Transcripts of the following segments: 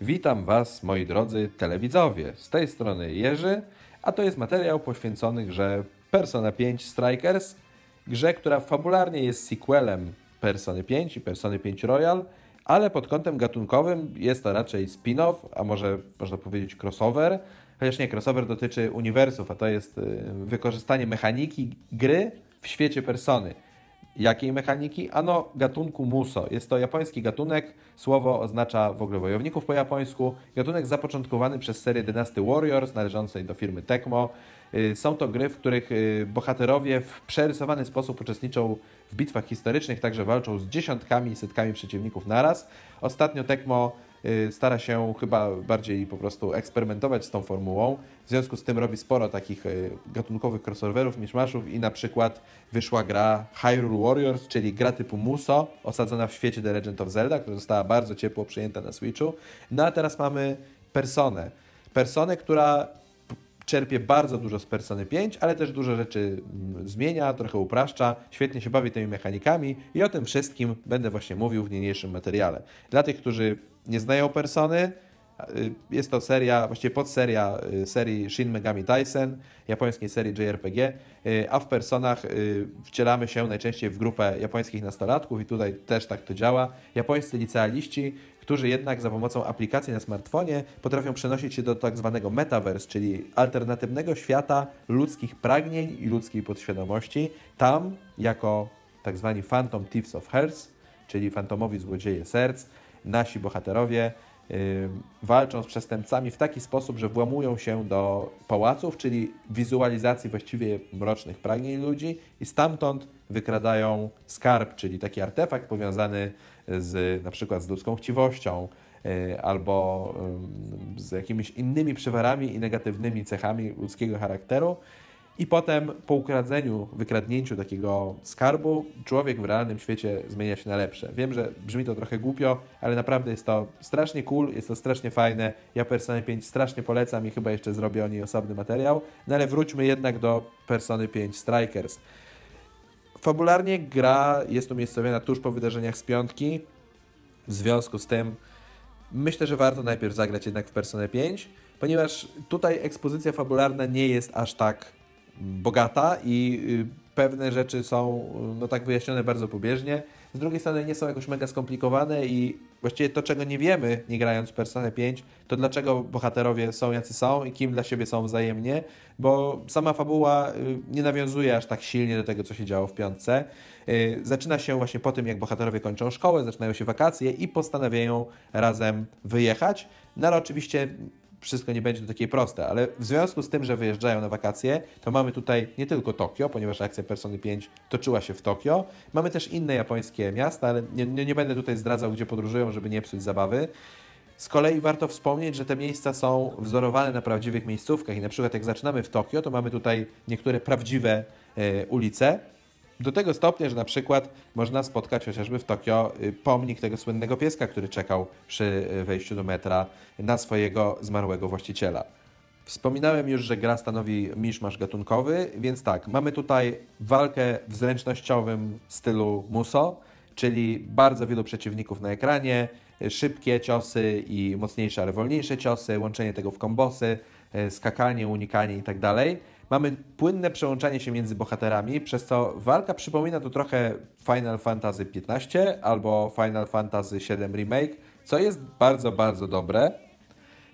Witam Was, moi drodzy telewidzowie. Z tej strony Jerzy, a to jest materiał poświęcony grze Persona 5 Strikers, grze, która fabularnie jest sequelem Persony 5 i Persony 5 Royal, ale pod kątem gatunkowym jest to raczej spin-off, a może można powiedzieć crossover, chociaż nie, crossover dotyczy uniwersów, a to jest y, wykorzystanie mechaniki gry w świecie Persony. Jakiej mechaniki? Ano gatunku muso. Jest to japoński gatunek, słowo oznacza w ogóle wojowników po japońsku. Gatunek zapoczątkowany przez serię Dynasty Warriors należącej do firmy Tecmo. Y, są to gry, w których y, bohaterowie w przerysowany sposób uczestniczą w bitwach historycznych, także walczą z dziesiątkami setkami przeciwników naraz. Ostatnio Tecmo stara się chyba bardziej po prostu eksperymentować z tą formułą. W związku z tym robi sporo takich gatunkowych crossoverów, miszmaszów i na przykład wyszła gra Hyrule Warriors, czyli gra typu Muso, osadzona w świecie The Legend of Zelda, która została bardzo ciepło przyjęta na Switchu. No a teraz mamy Personę. Personę, która czerpie bardzo dużo z Persony 5, ale też dużo rzeczy mm, zmienia, trochę upraszcza, świetnie się bawi tymi mechanikami i o tym wszystkim będę właśnie mówił w niniejszym materiale. Dla tych, którzy nie znają Persony, jest to seria, właściwie podseria y, serii Shin Megami Tensei, japońskiej serii JRPG, y, a w Personach wcielamy się najczęściej w grupę japońskich nastolatków i tutaj też tak to działa. Japońscy licealiści, którzy jednak za pomocą aplikacji na smartfonie potrafią przenosić się do tak zwanego metaverse, czyli alternatywnego świata ludzkich pragnień i ludzkiej podświadomości. Tam, jako tak zwani Phantom Thieves of Hearts, czyli fantomowi złodzieje serc, nasi bohaterowie walczą z przestępcami w taki sposób, że włamują się do pałaców, czyli wizualizacji właściwie mrocznych pragnień ludzi i stamtąd wykradają skarb, czyli taki artefakt powiązany z na przykład z ludzką chciwością e, albo z jakimiś innymi przywarami i negatywnymi cechami ludzkiego charakteru. I potem po ukradzeniu, wykradnięciu takiego skarbu, człowiek w realnym świecie zmienia się na lepsze. Wiem, że brzmi to trochę głupio, ale naprawdę jest to strasznie cool, jest to strasznie fajne. Ja Persony 5 strasznie polecam i chyba jeszcze zrobię o niej osobny materiał. No ale wróćmy jednak do Persony 5 Strikers. Fabularnie gra jest umiejscowiona tuż po wydarzeniach z piątki. W związku z tym myślę, że warto najpierw zagrać jednak w Personę 5, ponieważ tutaj ekspozycja fabularna nie jest aż tak bogata i y, pewne rzeczy są no tak wyjaśnione bardzo pobieżnie. Z drugiej strony nie są jakoś mega skomplikowane i właściwie to, czego nie wiemy, nie grając w Personę 5, to dlaczego bohaterowie są jacy są i kim dla siebie są wzajemnie, bo sama fabuła y, nie nawiązuje aż tak silnie do tego, co się działo w piątce. Y, zaczyna się właśnie po tym, jak bohaterowie kończą szkołę, zaczynają się wakacje i postanawiają razem wyjechać. No ale oczywiście wszystko nie będzie takie proste, ale w związku z tym, że wyjeżdżają na wakacje, to mamy tutaj nie tylko Tokio, ponieważ akcja Persony 5 toczyła się w Tokio, mamy też inne japońskie miasta, ale nie, nie, nie będę tutaj zdradzał, gdzie podróżują, żeby nie psuć zabawy. Z kolei warto wspomnieć, że te miejsca są wzorowane na prawdziwych miejscówkach i na przykład jak zaczynamy w Tokio, to mamy tutaj niektóre prawdziwe e, ulice, do tego stopnia, że na przykład można spotkać chociażby w Tokio y, pomnik tego słynnego pieska, który czekał przy y, wejściu do metra na swojego zmarłego właściciela. Wspominałem już, że gra stanowi miszmasz gatunkowy, więc tak, mamy tutaj walkę w zręcznościowym stylu Muso, czyli bardzo wielu przeciwników na ekranie, y, szybkie ciosy i mocniejsze, ale wolniejsze ciosy, łączenie tego w kombosy, skakanie, unikanie itd. Mamy płynne przełączanie się między bohaterami, przez co walka przypomina tu trochę Final Fantasy XV albo Final Fantasy VII Remake, co jest bardzo, bardzo dobre.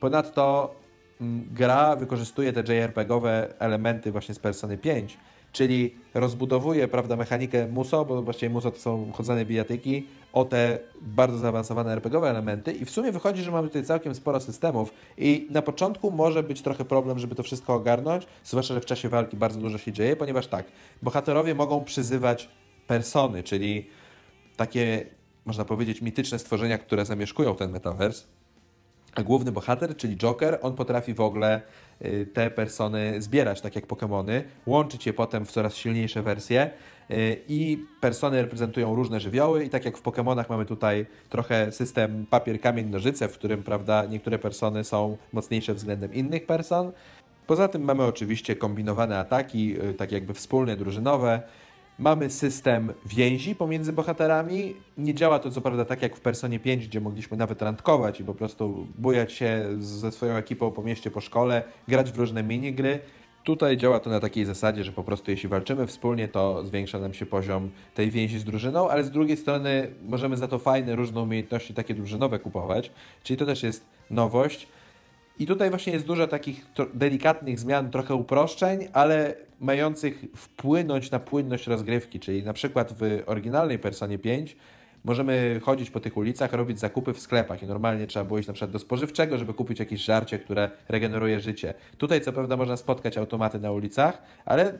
Ponadto mm, gra wykorzystuje te JRPG-owe elementy właśnie z Persony 5, czyli rozbudowuje prawda, mechanikę MUSO, bo właściwie MUSO to są chodzone bijatyki, o te bardzo zaawansowane RPGowe elementy i w sumie wychodzi, że mamy tutaj całkiem sporo systemów i na początku może być trochę problem, żeby to wszystko ogarnąć, zwłaszcza, że w czasie walki bardzo dużo się dzieje, ponieważ tak, bohaterowie mogą przyzywać persony, czyli takie, można powiedzieć, mityczne stworzenia, które zamieszkują ten metaverse, a główny bohater, czyli Joker, on potrafi w ogóle y, te persony zbierać, tak jak Pokémony, łączyć je potem w coraz silniejsze wersje y, i persony reprezentują różne żywioły i tak jak w Pokémonach mamy tutaj trochę system papier, kamień, nożyce, w którym prawda, niektóre persony są mocniejsze względem innych person. Poza tym mamy oczywiście kombinowane ataki, y, tak jakby wspólne, drużynowe, Mamy system więzi pomiędzy bohaterami. Nie działa to co prawda tak jak w Personie 5, gdzie mogliśmy nawet randkować i po prostu bujać się ze swoją ekipą po mieście, po szkole, grać w różne minigry. Tutaj działa to na takiej zasadzie, że po prostu jeśli walczymy wspólnie, to zwiększa nam się poziom tej więzi z drużyną, ale z drugiej strony możemy za to fajne, różne umiejętności takie drużynowe kupować, czyli to też jest nowość. I tutaj właśnie jest dużo takich delikatnych zmian, trochę uproszczeń, ale mających wpłynąć na płynność rozgrywki, czyli na przykład w oryginalnej Personie 5 możemy chodzić po tych ulicach, robić zakupy w sklepach i normalnie trzeba było iść na przykład do spożywczego, żeby kupić jakieś żarcie, które regeneruje życie. Tutaj co prawda można spotkać automaty na ulicach, ale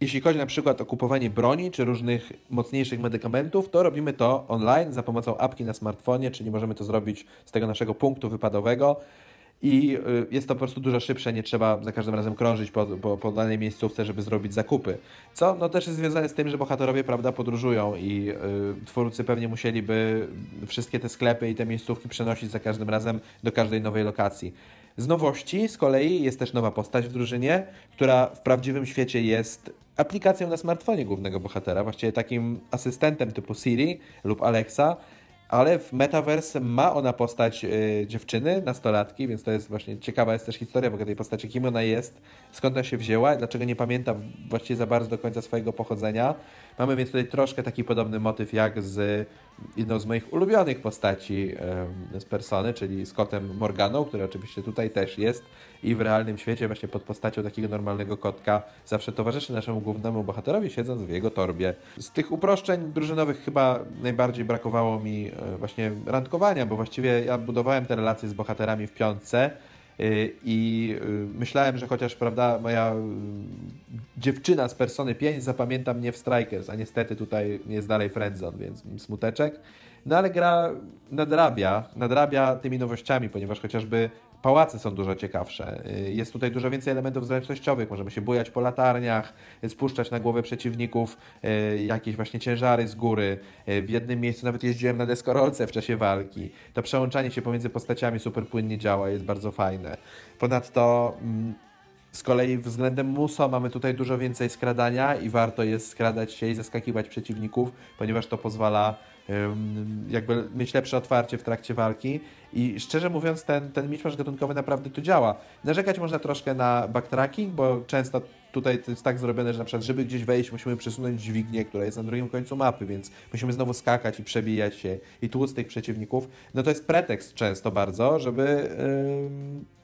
jeśli chodzi na przykład o kupowanie broni czy różnych mocniejszych medykamentów, to robimy to online za pomocą apki na smartfonie, czyli możemy to zrobić z tego naszego punktu wypadowego i y, jest to po prostu dużo szybsze, nie trzeba za każdym razem krążyć po, po, po danej miejscówce, żeby zrobić zakupy. Co no, też jest związane z tym, że bohaterowie prawda, podróżują i y, twórcy pewnie musieliby wszystkie te sklepy i te miejscówki przenosić za każdym razem do każdej nowej lokacji. Z nowości z kolei jest też nowa postać w drużynie, która w prawdziwym świecie jest aplikacją na smartfonie głównego bohatera, właściwie takim asystentem typu Siri lub Alexa, ale w Metaverse ma ona postać y, dziewczyny, nastolatki, więc to jest właśnie ciekawa jest też historia w tej postaci, kim ona jest, skąd ona się wzięła, dlaczego nie pamięta właściwie za bardzo do końca swojego pochodzenia. Mamy więc tutaj troszkę taki podobny motyw jak z jedną z moich ulubionych postaci z Persony, czyli Scottem Morganą, który oczywiście tutaj też jest i w realnym świecie właśnie pod postacią takiego normalnego kotka zawsze towarzyszy naszemu głównemu bohaterowi, siedząc w jego torbie. Z tych uproszczeń drużynowych chyba najbardziej brakowało mi e, właśnie randkowania, bo właściwie ja budowałem te relacje z bohaterami w piątce, I y, myślałem, że chociaż prawda, moja y, dziewczyna z Persony 5 zapamięta mnie w Strikers, a niestety tutaj jest dalej Friendzone, więc smuteczek. No ale gra nadrabia, nadrabia tymi nowościami, ponieważ chociażby pałace są dużo ciekawsze. Y, jest tutaj dużo więcej elementów zręcznościowych. Możemy się bujać po latarniach, spuszczać na głowę przeciwników y, jakieś właśnie ciężary z góry. Y, w jednym miejscu nawet jeździłem na deskorolce w czasie walki. To przełączanie się pomiędzy postaciami super płynnie działa, jest bardzo fajne. Ponadto mm, z kolei względem Muso mamy tutaj dużo więcej skradania i warto jest skradać się i zaskakiwać przeciwników, ponieważ to pozwala jakby mieć lepsze otwarcie w trakcie walki i szczerze mówiąc ten, ten miszmasz gatunkowy naprawdę tu działa. Narzekać można troszkę na backtracking, bo często tutaj to jest tak zrobione, że na przykład żeby gdzieś wejść musimy przesunąć dźwignię, która jest na drugim końcu mapy, więc musimy znowu skakać i przebijać się i tłuc tych przeciwników. No to jest pretekst często bardzo, żeby yy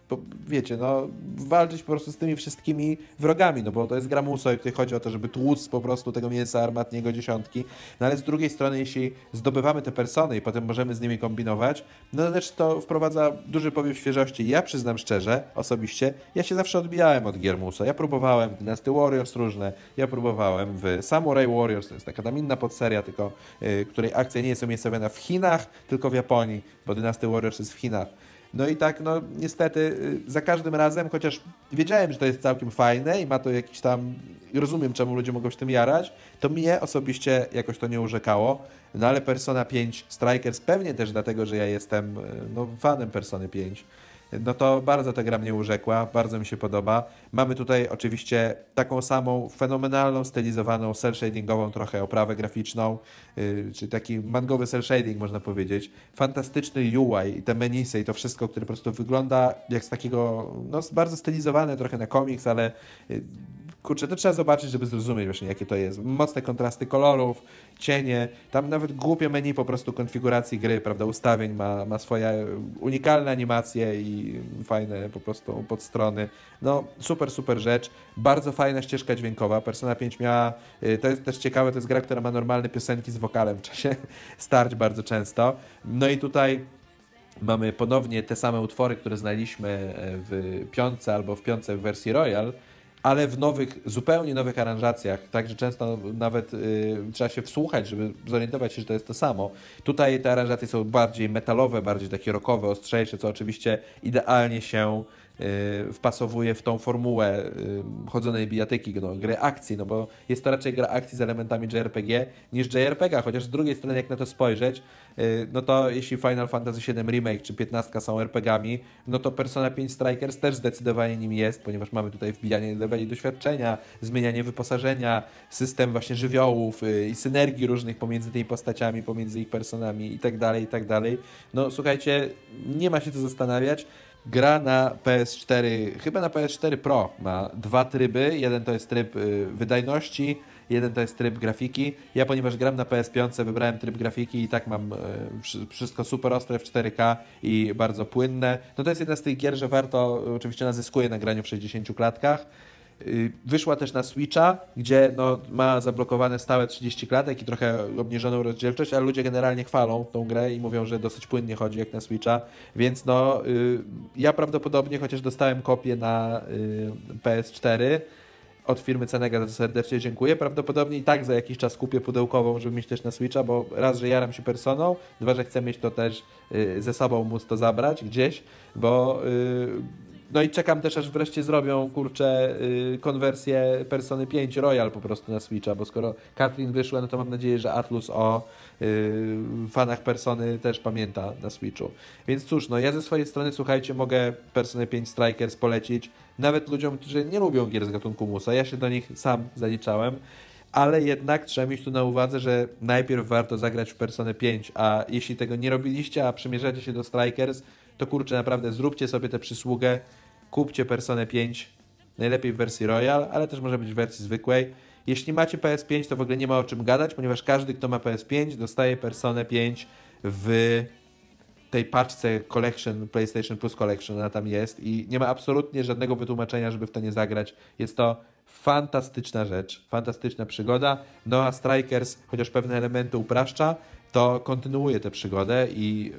wiecie, no, walczyć po prostu z tymi wszystkimi wrogami, no bo to jest gra muso i tutaj chodzi o to, żeby tłuc po prostu tego mięsa armatniego dziesiątki, no ale z drugiej strony, jeśli zdobywamy te persony i potem możemy z nimi kombinować, no to też to wprowadza duży powiew świeżości. Ja przyznam szczerze, osobiście, ja się zawsze odbijałem od gier muso. Ja próbowałem w Dynasty Warriors różne, ja próbowałem w Samurai Warriors, to jest taka tam inna podseria, tylko yy, której akcja nie jest umiejscowiona w Chinach, tylko w Japonii, bo Dynasty Warriors jest w Chinach. No i tak, no niestety y, za każdym razem, chociaż wiedziałem, że to jest całkiem fajne i ma to jakiś tam, rozumiem czemu ludzie mogą się tym jarać, to mnie osobiście jakoś to nie urzekało. No ale Persona 5 Strikers pewnie też dlatego, że ja jestem y, no, fanem Persony 5 no to bardzo ta gra mnie urzekła, bardzo mi się podoba. Mamy tutaj oczywiście taką samą fenomenalną, stylizowaną, cel-shadingową trochę oprawę graficzną, yy, czy taki mangowy cel-shading można powiedzieć. Fantastyczny UI i te menisy i to wszystko, które po prostu wygląda jak z takiego, no bardzo stylizowane trochę na komiks, ale yy, kurczę, to trzeba zobaczyć, żeby zrozumieć właśnie, jakie to jest. Mocne kontrasty kolorów, cienie, tam nawet głupie menu po prostu konfiguracji gry, prawda, ustawień, ma, ma swoje unikalne animacje i fajne po prostu podstrony. No, super, super rzecz. Bardzo fajna ścieżka dźwiękowa. Persona 5 miała, y, to jest też ciekawe, to jest gra, która ma normalne piosenki z wokalem w czasie starć bardzo często. No i tutaj mamy ponownie te same utwory, które znaliśmy e, w piątce albo w piątce w wersji Royal, ale w nowych, zupełnie nowych aranżacjach, także często nawet y, trzeba się wsłuchać, żeby zorientować się, że to jest to samo. Tutaj te aranżacje są bardziej metalowe, bardziej takie rockowe, ostrzejsze, co oczywiście idealnie się wpasowuje w tą formułę y, chodzonej bijatyki, no, gry akcji, no bo jest to raczej gra akcji z elementami JRPG niż JRPG, chociaż z drugiej strony jak na to spojrzeć, y, no to jeśli Final Fantasy VII Remake czy 15 są RPGami, no to Persona 5 Strikers też zdecydowanie nim jest, ponieważ mamy tutaj wbijanie leveli doświadczenia, zmienianie wyposażenia, system właśnie żywiołów i synergii różnych pomiędzy tymi postaciami, pomiędzy ich personami i tak dalej, i tak dalej. No słuchajcie, nie ma się co zastanawiać. Gra na PS4, chyba na PS4 Pro ma dwa tryby. Jeden to jest tryb y, wydajności, jeden to jest tryb grafiki. Ja ponieważ gram na PS5 wybrałem tryb grafiki i tak mam y, wszystko super ostre w 4K i bardzo płynne. No to jest jedna z tych gier, że warto, oczywiście nazyskuje na graniu w 60 klatkach. Y, wyszła też na Switcha, gdzie no, ma zablokowane stałe 30 klatek i trochę obniżoną rozdzielczość, ale ludzie generalnie chwalą tą grę i mówią, że dosyć płynnie chodzi jak na Switcha, więc no y, ja prawdopodobnie, chociaż dostałem kopię na y, PS4 od firmy Cenega, za to serdecznie dziękuję. Prawdopodobnie i tak za jakiś czas kupię pudełkową, żeby mieć też na Switcha, bo raz, że jaram się personą, dwa, że chcę mieć to też ze sobą móc to zabrać gdzieś, bo no i czekam też, aż wreszcie zrobią, kurczę, yy, konwersję Persony 5 Royal po prostu na Switcha, bo skoro Katrin wyszła, no to mam nadzieję, że Atlus o yy, fanach Persony też pamięta na Switchu. Więc cóż, no ja ze swojej strony, słuchajcie, mogę Persony 5 Strikers polecić nawet ludziom, którzy nie lubią gier z gatunku Musa. Ja się do nich sam zaliczałem ale jednak trzeba mieć tu na uwadze, że najpierw warto zagrać w Personę 5, a jeśli tego nie robiliście, a przymierzacie się do Strikers, to kurczę, naprawdę zróbcie sobie tę przysługę, kupcie Personę 5, najlepiej w wersji Royal, ale też może być w wersji zwykłej. Jeśli macie PS5, to w ogóle nie ma o czym gadać, ponieważ każdy, kto ma PS5, dostaje Personę 5 w tej paczce Collection, PlayStation Plus Collection, ona tam jest i nie ma absolutnie żadnego wytłumaczenia, żeby w to nie zagrać. Jest to fantastyczna rzecz, fantastyczna przygoda. No a Strikers, chociaż pewne elementy upraszcza, to kontynuuje tę przygodę i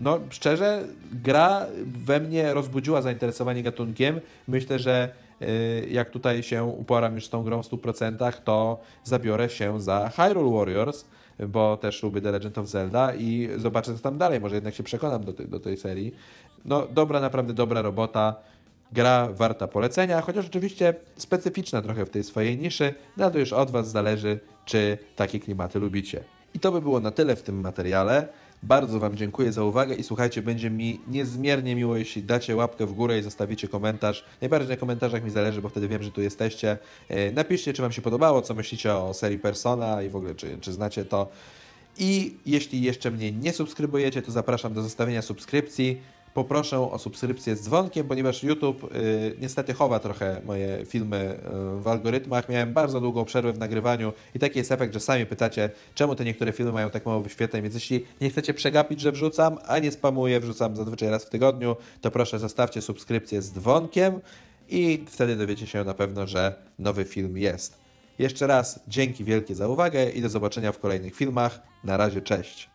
no szczerze, gra we mnie rozbudziła zainteresowanie gatunkiem. Myślę, że y, jak tutaj się uporam już z tą grą w 100%, to zabiorę się za Hyrule Warriors, bo też lubię The Legend of Zelda i zobaczę co tam dalej, może jednak się przekonam do, tej, do tej serii. No dobra, naprawdę dobra robota. Gra warta polecenia, chociaż oczywiście specyficzna trochę w tej swojej niszy, no to już od Was zależy, czy takie klimaty lubicie. I to by było na tyle w tym materiale. Bardzo Wam dziękuję za uwagę i słuchajcie, będzie mi niezmiernie miło, jeśli dacie łapkę w górę i zostawicie komentarz. Najbardziej na komentarzach mi zależy, bo wtedy wiem, że tu jesteście. E, napiszcie, czy Wam się podobało, co myślicie o serii Persona i w ogóle, czy, czy znacie to. I jeśli jeszcze mnie nie subskrybujecie, to zapraszam do zostawienia subskrypcji poproszę o subskrypcję z dzwonkiem, ponieważ YouTube y, niestety chowa trochę moje filmy y, w algorytmach. Miałem bardzo długą przerwę w nagrywaniu i taki jest efekt, że sami pytacie, czemu te niektóre filmy mają tak mało wyświetleń, więc jeśli nie chcecie przegapić, że wrzucam, a nie spamuję, wrzucam zazwyczaj raz w tygodniu, to proszę zostawcie subskrypcję z dzwonkiem i wtedy dowiecie się na pewno, że nowy film jest. Jeszcze raz dzięki wielkie za uwagę i do zobaczenia w kolejnych filmach. Na razie, cześć.